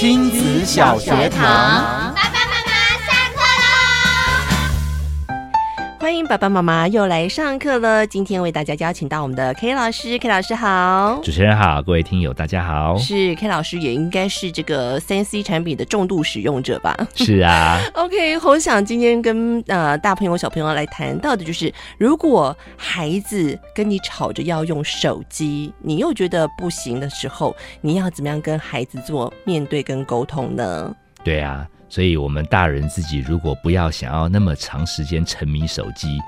亲子小学堂。欢迎爸爸妈妈又来上课了。今天为大家邀请到我们的 K 老师，K 老师好，主持人好，各位听友大家好。是 K 老师也应该是这个三 C 产品的重度使用者吧？是啊。OK，我想今天跟呃大朋友小朋友来谈到的就是，如果孩子跟你吵着要用手机，你又觉得不行的时候，你要怎么样跟孩子做面对跟沟通呢？对啊。所以，我们大人自己如果不要想要那么长时间沉迷手机，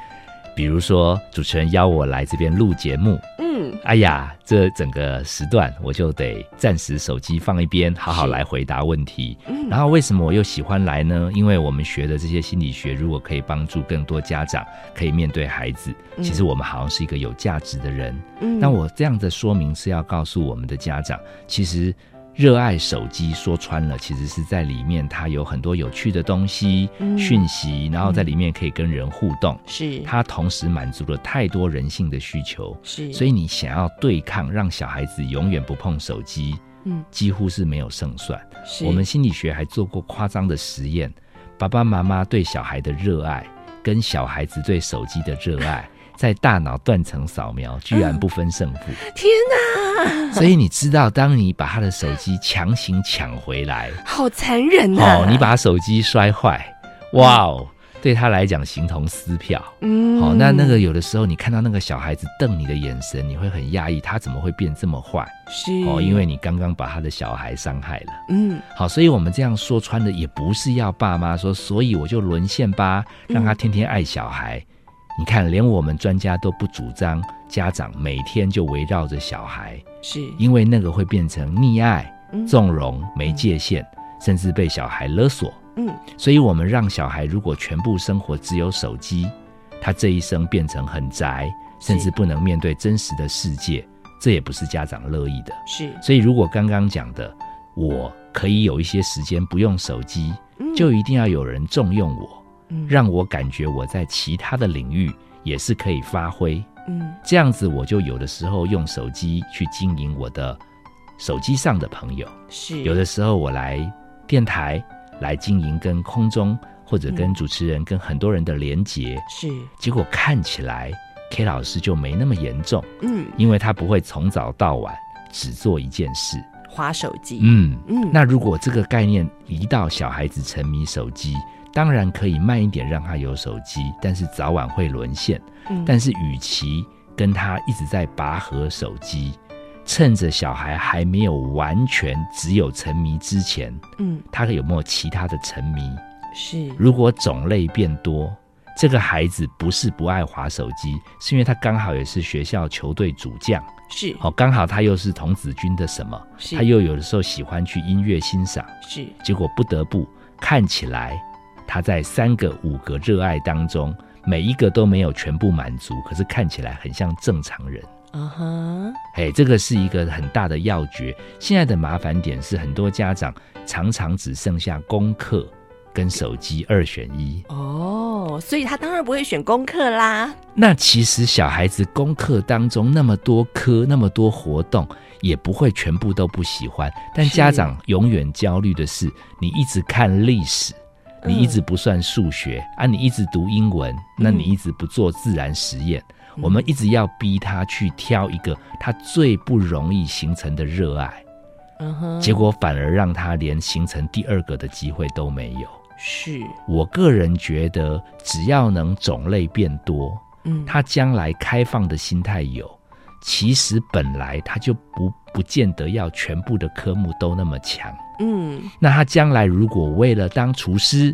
比如说主持人邀我来这边录节目，嗯，哎呀，这整个时段我就得暂时手机放一边，好好来回答问题。嗯，然后为什么我又喜欢来呢？因为我们学的这些心理学，如果可以帮助更多家长可以面对孩子，其实我们好像是一个有价值的人。嗯，那我这样的说明是要告诉我们的家长，其实。热爱手机，说穿了，其实是在里面，它有很多有趣的东西、嗯、讯息，然后在里面可以跟人互动。是，它同时满足了太多人性的需求。是，所以你想要对抗，让小孩子永远不碰手机，嗯，几乎是没有胜算。是，我们心理学还做过夸张的实验，爸爸妈妈对小孩的热爱，跟小孩子对手机的热爱。在大脑断层扫描，居然不分胜负！天哪！所以你知道，当你把他的手机强行抢回来，好残忍啊！哦，你把手机摔坏，哇哦，对他来讲形同撕票。嗯，好，那那个有的时候，你看到那个小孩子瞪你的眼神，你会很压抑，他怎么会变这么坏？是哦，因为你刚刚把他的小孩伤害了。嗯，好，所以我们这样说穿的，也不是要爸妈说，所以我就沦陷吧，让他天天爱小孩。你看，连我们专家都不主张家长每天就围绕着小孩，是。因为那个会变成溺爱、纵容、没界限，甚至被小孩勒索。嗯，所以我们让小孩如果全部生活只有手机，他这一生变成很宅，甚至不能面对真实的世界，这也不是家长乐意的。是，所以如果刚刚讲的，我可以有一些时间不用手机，就一定要有人重用我。让我感觉我在其他的领域也是可以发挥，嗯，这样子我就有的时候用手机去经营我的手机上的朋友，是。有的时候我来电台来经营跟空中或者跟主持人跟很多人的连接，是。结果看起来 K 老师就没那么严重，嗯，因为他不会从早到晚只做一件事，滑手机，嗯嗯，那如果这个概念移到小孩子沉迷手机。当然可以慢一点让他有手机，但是早晚会沦陷。嗯，但是与其跟他一直在拔河手机，趁着小孩还没有完全只有沉迷之前，嗯，他有没有其他的沉迷？是，如果种类变多，这个孩子不是不爱滑手机，是因为他刚好也是学校球队主将，是，哦，刚好他又是童子军的什么，是，他又有的时候喜欢去音乐欣赏，是，结果不得不看起来。他在三个五个热爱当中，每一个都没有全部满足，可是看起来很像正常人。嗯哼，哎，这个是一个很大的要诀。现在的麻烦点是，很多家长常常只剩下功课跟手机二选一。哦，所以他当然不会选功课啦。那其实小孩子功课当中那么多科，那么多活动，也不会全部都不喜欢。但家长永远焦虑的是，你一直看历史。你一直不算数学、嗯、啊，你一直读英文，那你一直不做自然实验。嗯、我们一直要逼他去挑一个他最不容易形成的热爱，嗯哼，结果反而让他连形成第二个的机会都没有。是。我个人觉得，只要能种类变多，嗯，他将来开放的心态有，其实本来他就不不见得要全部的科目都那么强。嗯，那他将来如果为了当厨师，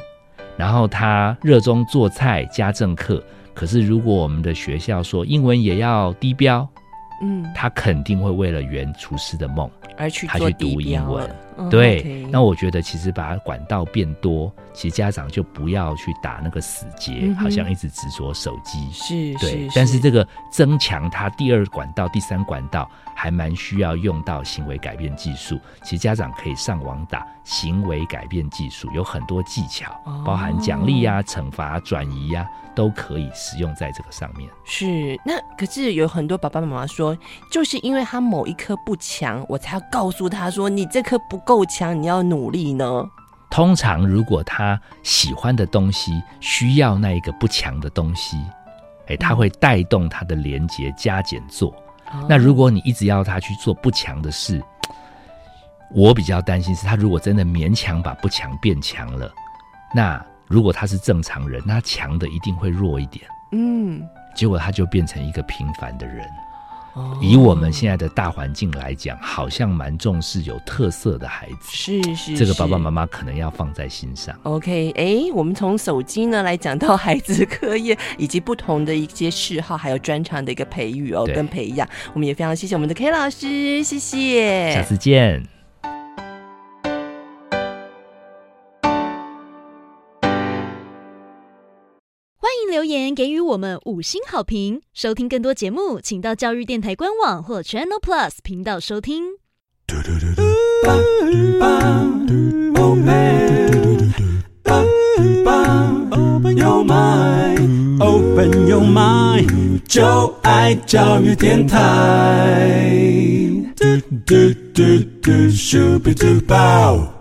然后他热衷做菜家政课，可是如果我们的学校说英文也要低标，嗯，他肯定会为了圆厨师的梦而去他去读英文。对，那我觉得其实把管道变多，其实家长就不要去打那个死结，嗯、好像一直执着手机。是，对。但是这个增强他第二管道、第三管道，还蛮需要用到行为改变技术。其实家长可以上网打行为改变技术，有很多技巧，哦、包含奖励呀、啊、惩罚、转移呀、啊，都可以使用在这个上面。是，那可是有很多爸爸妈妈说，就是因为他某一科不强，我才要告诉他说，你这科不。够强，你要努力呢？通常，如果他喜欢的东西需要那一个不强的东西，哎，他会带动他的连接加减做。哦、那如果你一直要他去做不强的事，我比较担心是他如果真的勉强把不强变强了，那如果他是正常人，那强的一定会弱一点。嗯，结果他就变成一个平凡的人。以我们现在的大环境来讲，好像蛮重视有特色的孩子。是是，是，这个爸爸妈妈可能要放在心上。OK，哎，我们从手机呢来讲到孩子课业以及不同的一些嗜好，还有专长的一个培育哦，跟培养。我们也非常谢谢我们的 K 老师，谢谢，下次见。言给予我们五星好评。收听更多节目，请到教育电台官网或 Channel Plus 频道收听。Open your mind，就爱教育电台。嘟嘟嘟嘟，Shubidubao。